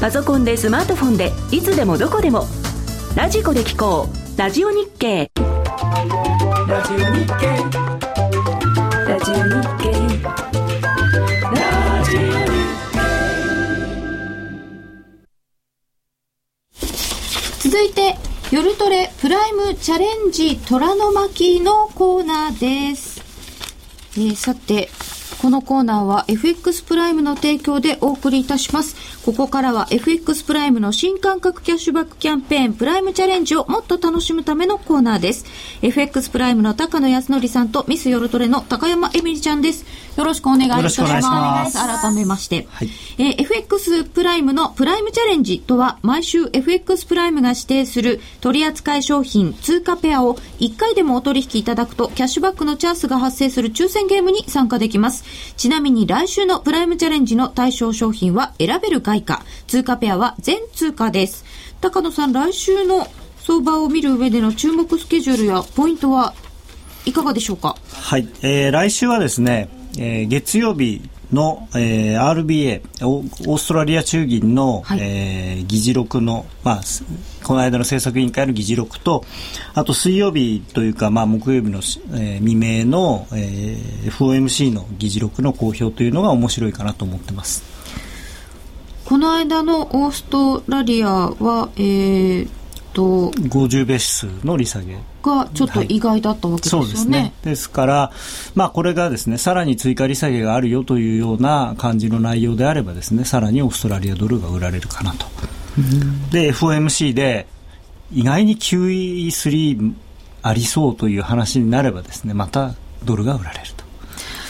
パソコンでスマートフォンでいつでもどこでも。ラジコで聞こう。ラジオ日経。ラジオ日経。続いて、夜トレプライムチャレンジ虎の巻のコーナーです。えーさて、このコーナーは FX プライムの提供でお送りいたします。ここからは FX プライムの新感覚キャッシュバックキャンペーンプライムチャレンジをもっと楽しむためのコーナーです。FX プライムの高野康則さんとミス夜トレの高山エミリちゃんです。よろしくお願いいたします。改めまして、えー FX プライムのプライムチャレンジとは毎週 FX プライムが指定する取扱い商品通貨ペアを1回でもお取引いただくとキャッシュバックのチャンスが発生する抽選ゲームに参加できます。ちなみに来週のプライムチャレンジの対象商品は選べる外貨、通貨ペアは全通貨です。高野さん、来週の相場を見る上での注目スケジュールやポイントはいかがでしょうか？はい、えー来週はですね、えー月曜日の、えー、RBA オーストラリア中銀の、はい、えー、議事録の、まあ、この間の政策委員会の議事録とあと水曜日というか、まあ、木曜日の、えー、未明の、えー、FOMC の議事録の公表というのが面白いかなと思ってます。この間のオーストラリアは、えー、と50ベースの利下げがちょっと意外だったわけですよね。はい、そうですねですから、まあ、これがですねさらに追加利下げがあるよというような感じの内容であればですねさらにオーストラリアドルが売られるかなと。で FOMC で意外に QE3 ありそうという話になればですねまたドルが売られると。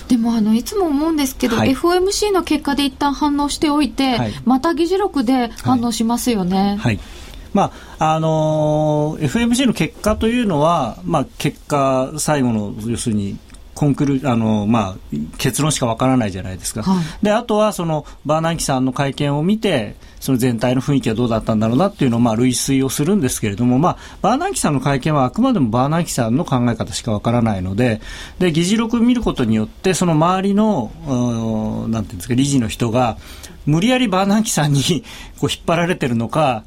でもあのいつも思うんですけど、はい、FOMC の結果で一旦反応しておいて、はい、また議事録で反応しますよね。はい、はいまああのー、FMC の結果というのは、まあ、結果、最後の要するにコンクルあの、まあ、結論しかわからないじゃないですか、はい、であとはそのバーナンキさんの会見を見てその全体の雰囲気はどうだったんだろうなっていうのをまあ類推をするんですけれども、まあ、バーナンキさんの会見はあくまでもバーナンキさんの考え方しかわからないのでで議事録を見ることによってその周りのなんていうんですか理事の人が無理やりバーナンキさんにこう引っ張られてるのか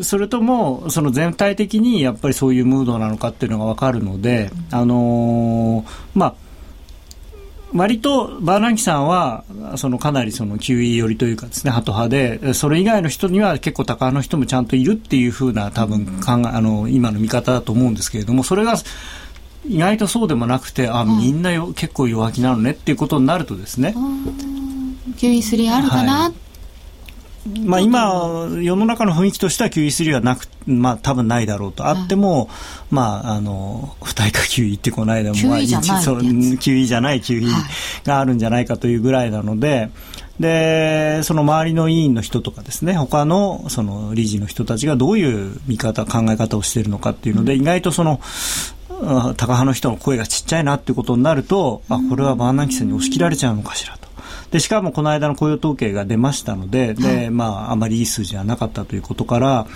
それともその全体的にやっぱりそういうムードなのかっていうのが分かるので、あのー、まあ割とバーナンキさんはそのかなりその QE 寄りというかですねハト派でそれ以外の人には結構高派の人もちゃんといるっていうふうな多分考えあの今の見方だと思うんですけれどもそれが意外とそうでもなくてあみんなよ結構弱気なのねっていうことになるとですね QE3 あるかな、はいまあ、今、世の中の雰囲気としては QE3 はなく、まあ、多分ないだろうと、あ。っても、まあ、あの、不対価 QE ってこの間も、まあ、QE じゃない QE じゃない QE があるんじゃないかというぐらいなので、で、その周りの委員の人とかですね、他のその理事の人たちがどういう見方、考え方をしているのかっていうので、意外とその、高派の人の声がちっちゃいなっていうことになると、あ、これはバーナンキさんに押し切られちゃうのかしらと。でしかもこの間の雇用統計が出ましたのでで、まあ、あまりいい数字はなかったということから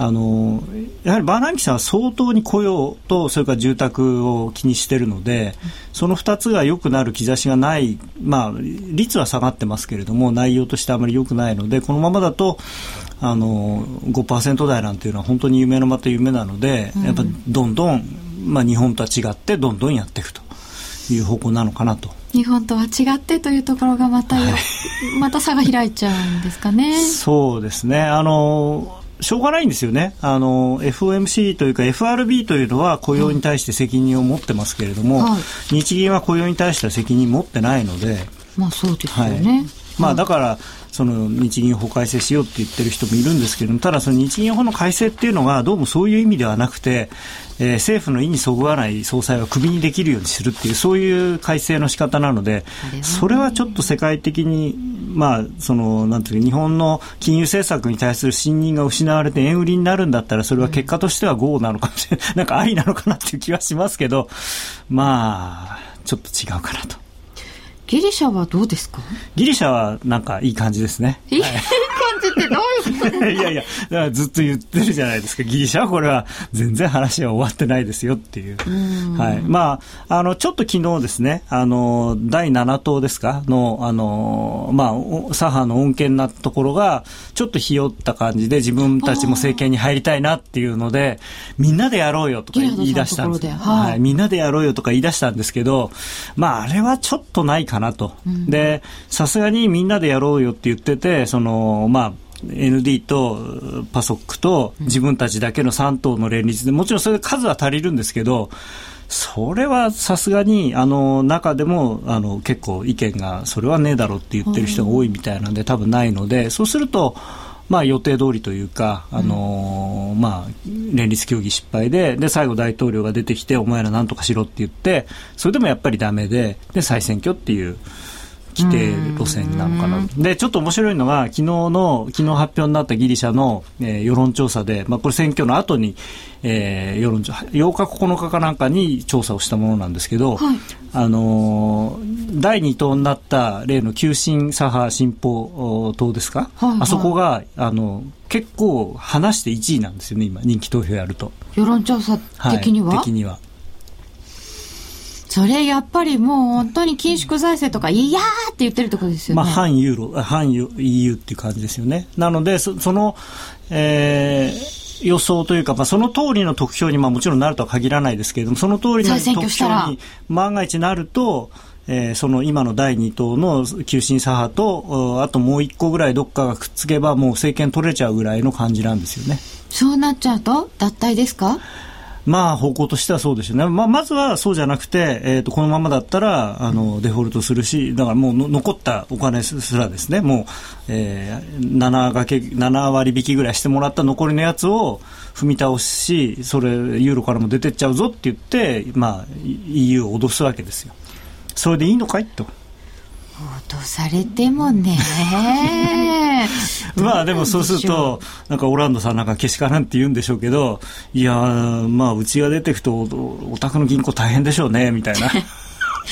あのやはりバーナンキさんは相当に雇用とそれから住宅を気にしているのでその2つが良くなる兆しがない、まあ、率は下がってますけれども内容としてあまり良くないのでこのままだとあの5%台なんていうのは本当に夢のまた夢なので、やっぱどんどん、まあ、日本とは違ってどんどんやっていくという方向なのかなと日本とは違ってというところがまた、はい、また差が開いちゃうんですかね。そうですね。あの、しょうがないんですよね。あの、FOMC というか FRB というのは雇用に対して責任を持ってますけれども、はい、日銀は雇用に対しては責任持ってないので。まあそうですよね。はい、まあだから、その日銀法改正しようって言ってる人もいるんですけれども、ただその日銀法の改正っていうのがどうもそういう意味ではなくて、えー、政府の意にそぐわない総裁はクビにできるようにするっていうそういう改正の仕方なのでそれはちょっと世界的にまあそのなんていうか日本の金融政策に対する信任が失われて円売りになるんだったらそれは結果としては GO なのかもしれないなんかありなのかなっていう気はしますけどまあちょっと違うかなと。ギリシャはどうですか？ギリシャはなんかいい感じですね。じってどういうこと いやいや、だからずっと言ってるじゃないですか。ギリシャはこれは全然話は終わってないですよっていう。うはい。まあ、あの、ちょっと昨日ですね、あの、第7党ですかの、あの、まあ、左派の恩恵なところが、ちょっとひよった感じで自分たちも政権に入りたいなっていうので、みんなでやろうよとか言い出したんです。はい、はい。みんなでやろうよとか言い出したんですけど、まあ、あれはちょっとないかなと。うん、で、さすがにみんなでやろうよって言ってて、その、まあ、ND とパソックと自分たちだけの3党の連立で、もちろんそれで数は足りるんですけど、それはさすがに、あの、中でも、あの、結構意見が、それはねえだろうって言ってる人が多いみたいなんで、多分ないので、そうすると、まあ、予定通りというか、あのー、まあ、連立協議失敗で、で、最後大統領が出てきて、お前ら何とかしろって言って、それでもやっぱりダメで、で、再選挙っていう、規定路線なのかな。で、ちょっと面白いのが、昨日の、昨日発表になったギリシャの、えー、世論調査で、まあ、これ選挙の後に、えー、世論調査、8日9日かなんかに調査をしたものなんですけど、はい、あのー、第2党になった例の急進左派進歩党ですか、はいはい、あそこが、あの、結構離して1位なんですよね、今、人気投票やると。世論調査的には、はい、的には。それやっぱりもう本当に緊縮財政とか、いやーって言ってるところですよね。まあ、反ユーロ、反 EU っていう感じですよね。なので、そその、えー、予想というか、まあ、その通りの得票に、まあ、もちろんなるとは限らないですけれども、その通りの得票に万が一なると、えー、その今の第2党の急進左派と、あともう1個ぐらいどっかがくっつけば、もう政権取れちゃうぐらいの感じなんですよね。そうなっちゃうと、脱退ですかまあ方向としてはそうですよね。まあまずはそうじゃなくて、えっ、ー、と、このままだったら、あの、デフォルトするし、だからもう残ったお金すらですね、もう、えー、7掛け、7割引きぐらいしてもらった残りのやつを踏み倒し、それ、ユーロからも出てっちゃうぞって言って、まあ、EU を脅すわけですよ。それでいいのかいと。脅されてもね。まあでもそうするとなんかオランダさんなんかけしからんって言うんでしょうけどいやまあうちが出てくとお宅の銀行大変でしょうねみたいな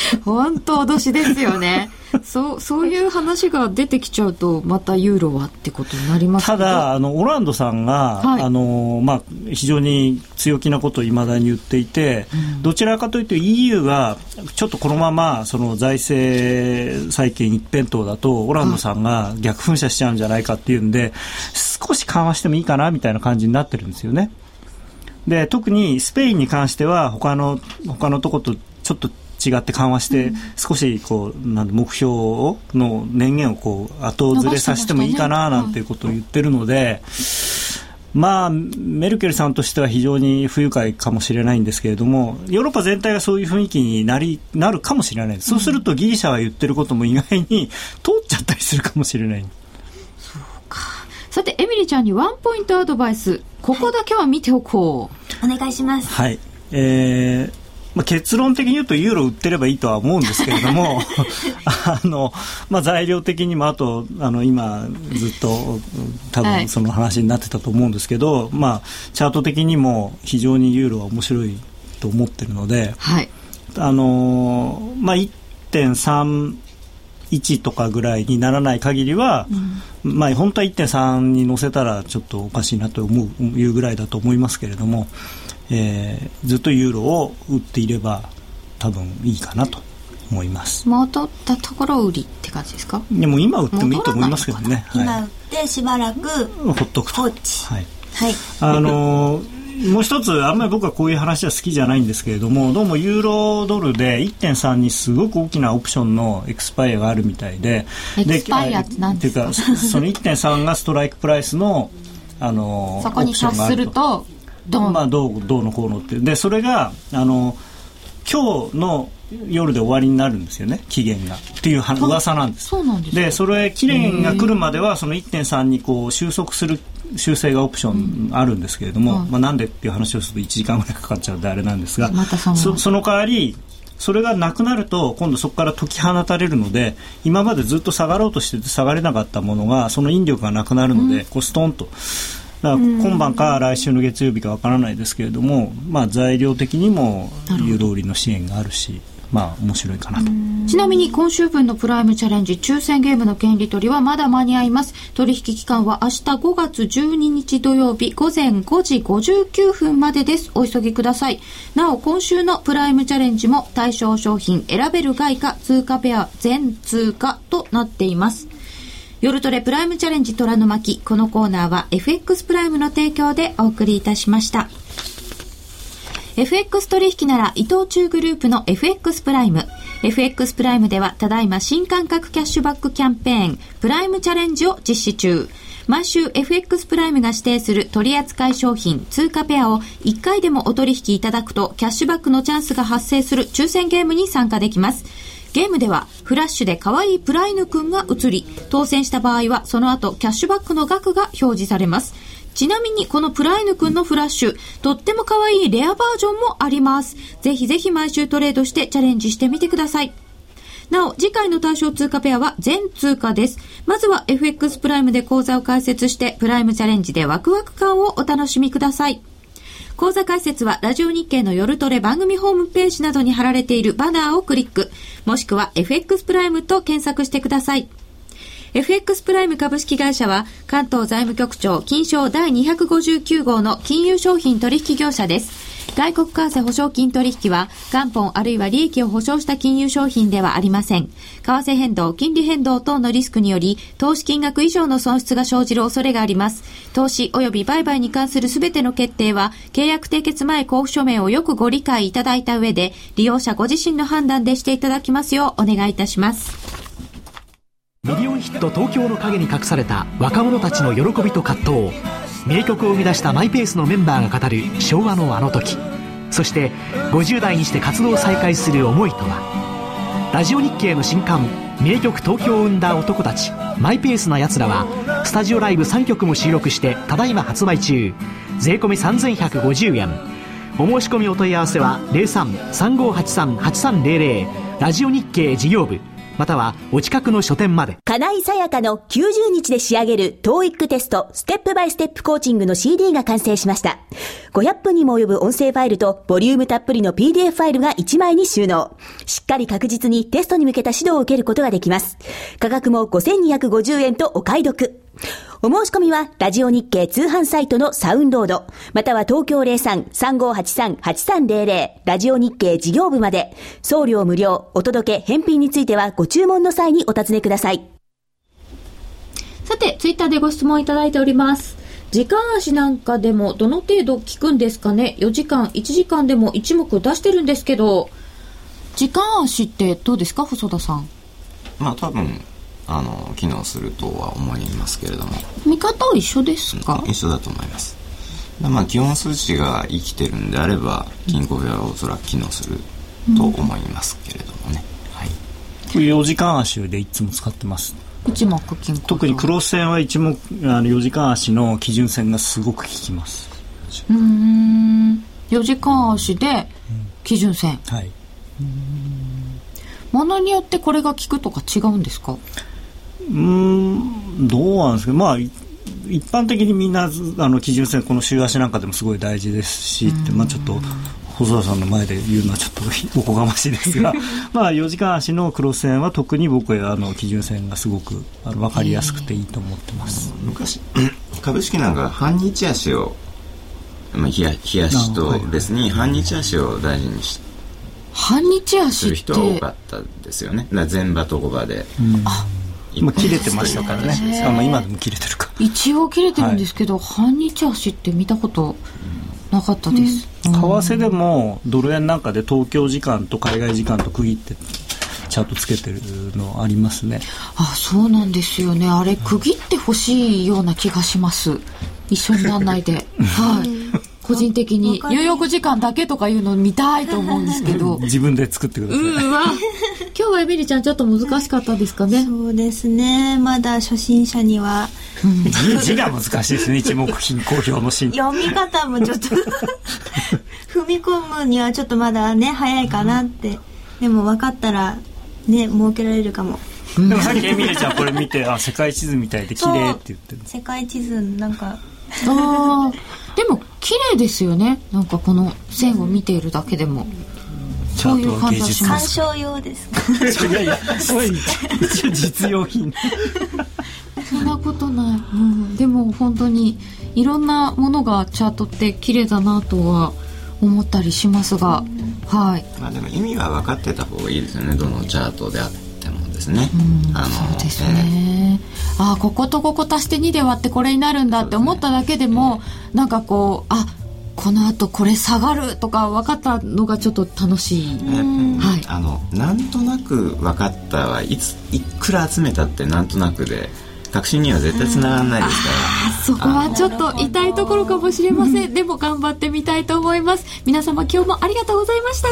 本当脅しですよね。そう、そういう話が出てきちゃうと、またユーロはってことになりますただ、あの、オランドさんが、はい、あの、まあ、非常に強気なことをいまだに言っていて、うん、どちらかというと EU が、ちょっとこのまま、その財政再建一辺倒だと、オランドさんが逆噴射しちゃうんじゃないかっていうんで、少し緩和してもいいかな、みたいな感じになってるんですよね。で、特にスペインに関しては、他の、他のとことちょっと違って緩和して、少しこうなん目標をの年限をこう後ずれさせてもいいかななんていうことを言ってるので。まあ、メルケルさんとしては非常に不愉快かもしれないんですけれども、ヨーロッパ全体がそういう雰囲気になりなるかもしれない、そうするとギリシャが言ってることも意外に通っちゃったりするかもしれない。そうかさて、エミリちゃんにワンポイントアドバイス、ここだけは見ておこう。お願いします。はい。えー、まあ、結論的に言うとユーロ売ってればいいとは思うんですけれども あの、まあ、材料的にもあとあの今ずっと多分その話になってたと思うんですけど、はい、まあ、チャート的にも非常にユーロは面白いと思ってるので、はい、あのまあ、1.3 1とかぐらいにならない限りは、うん、まあ本当は1.3に乗せたらちょっとおかしいなと思ういうぐらいだと思いますけれども、えー、ずっとユーロを売っていれば多分いいかなと思います。戻ったところ売りって感じですか？でも今売ってもいいと思いますけどね、はい、今売ってしばらく。ほっとくと。はい、はい、あのーもう一つ、あんまり僕はこういう話は好きじゃないんですけれども、どうもユーロドルで1.3にすごく大きなオプションのエクスパイアがあるみたいで、エクスパイアって何ですか？ていうか、その1.3がストライクプライスの、あのそこに達すると、どうまあ、どうどうのこうのってでそれがあの今日の夜で終わりになるんですよね。期限が。っていう噂なんです。そうなんですでそれ期限が来るまではその1.3にこう収束する修正がオプションあるんですけれども、うん、まあ、なんでっていう話をすると1時間ぐらいかかっちゃうんであれなんですが、ま、そその代わりそれがなくなると今度そこから解き放たれるので今までずっと下がろうとしてて下がれなかったものがその引力がなくなるので、うん、こうストンと今晩か来週の月曜日かわからないですけれども、まあ、材料的にも湯通りの支援があるし。まあ面白いかなと。ちなみに今週分のプライムチャレンジ抽選ゲームの権利取りはまだ間に合います。取引期間は明日5月12日土曜日午前5時59分までです。お急ぎください。なお今週のプライムチャレンジも対象商品選べる外貨通貨ペア全通貨となっています夜トレプライムチャレンジ虎の巻。このコーナーは FX プライムの提供でお送りいたしました。FX 取引なら伊藤忠グループの FX プライム。FX プライムではただいま新感覚キャッシュバックキャンペーンプライムチャレンジを実施中。毎週 FX プライムが指定する取扱い商品通貨ペアを1回でもお取引いただくとキャッシュバックのチャンスが発生する抽選ゲームに参加できます。ゲームではフラッシュで可愛いプライヌくんが映り、当選した場合はその後キャッシュバックの額が表示されます。ちなみにこのプライヌくんのフラッシュ、とっても可愛いレアバージョンもあります。ぜひぜひ毎週トレードしてチャレンジしてみてください。なお、次回の対象通貨ペアは全通貨です。まずは FX プライムで講座を開設して、プライムチャレンジでワクワク感をお楽しみください。講座解説はラジオ日経の夜トレ番組ホームページなどに貼られているバナーをクリック、もしくは FX プライムと検索してください。FX プライム株式会社は関東財務局長金賞第259号の金融商品取引業者です。外国為替保証金取引は元本あるいは利益を保証した金融商品ではありません。為替変動、金利変動等のリスクにより投資金額以上の損失が生じる恐れがあります。投資及び売買に関するすべての決定は契約締結前交付書面をよくご理解いただいた上で利用者ご自身の判断でしていただきますようお願いいたします。ミリオンヒット東京の陰に隠された若者たちの喜びと葛藤名曲を生み出したマイペースのメンバーが語る昭和のあの時。そして50代にして活動を再開する思いとは。ラジオ日経の新刊名曲東京を生んだ男たちマイペースな奴らはスタジオライブ3曲も収録してただいま発売中。税込3150円。お申し込みお問い合わせは03-3583-8300ラジオ日経事業部。またはお近くの書店まで。金井さやかの90日で仕上げる TOEIC テストステップバイステップコーチングの CD が完成しました。500分にも及ぶ音声ファイルとボリュームたっぷりの PDF ファイルが1枚に収納。しっかり確実にテストに向けた指導を受けることができます。価格も5250円とお買い得。お申し込みは、ラジオ日経通販サイトのサウンロード、または東京03-3583-8300、ラジオ日経事業部まで、送料無料、お届け、返品についてはご注文の際にお尋ねください。さて、ツイッターでご質問いただいております。時間足なんかでもどの程度効くんですかね ?4 時間、1時間でも1目出してるんですけど、時間足ってどうですか？細田さん。まあ多分あの機能するとは思いますけれども。見方は一緒ですか？一緒だと思います。でまあ基本数値が生きてるんであれば金庫表はおそらく機能すると思いますけれどもね、はい。これ4時間足でいつも使ってます。一目金庫。特にクロス線は一目あの4時間足の基準線がすごく効きます。うーん。4時間足で基準線。はい。ものによってこれが効くとか違うんですか？うーんどうなんですかまあい一般的にみんなあの基準線この週足なんかでもすごい大事ですしってまあちょっと細田さんの前で言うのはちょっとおこがましいですが まあ4時間足のクロス線は特に僕はあの基準線がすごくあの分かりやすくていいと思ってます。昔 株式なんか半日足を、まあ、冷や冷やしと別に半日足を大事にし半日足っする人は多てかったですよね。だから前場と後場で、まあ切れてましたからね。あまあ今でも切れてるか。一応切れてるんですけど、半日足って見たことなかったです、為替でもドル円なんかで東京時間と海外時間と区切ってチャートつけてるのありますね。あそうなんですよね。あれ区切ってほしいような気がします。一緒になんないで。はい個人的に入浴時間だけとかいうの見たいと思うんですけど。自分で作ってください、うん。わ今日はエミリちゃんちょっと難しかったですかね。そうですね。まだ初心者には。字字が難しいですね。一目金公表のシーン。読み方もちょっと。踏み込むにはちょっとまだね早いかなって。でも分かったらね設けられるかも。でもさっきエミリちゃんこれ見てあ世界地図みたいで綺麗って言ってる。世界地図なんか。あーでも綺麗ですよね。なんかこの線を見ているだけでも。チャートは芸術鑑賞用ですいやいや実用品。そんなことない、うん、でも本当にいろんなものがチャートって綺麗だなとは思ったりしますが、はい。まあでも意味は分かってた方がいいですよね。どのチャートであってもですね、あのそうですね、ああこことここ足して2で割ってこれになるんだって思っただけでもなんかこうあこのあとこれ下がるとか分かったのがちょっと楽しい、えーはい。あのなんとなく分かったはいついくら集めたってなんとなくで確信には絶対つながらないですから、そこはちょっと痛いところかもしれません。でも頑張ってみたいと思います。皆様今日もありがとうございました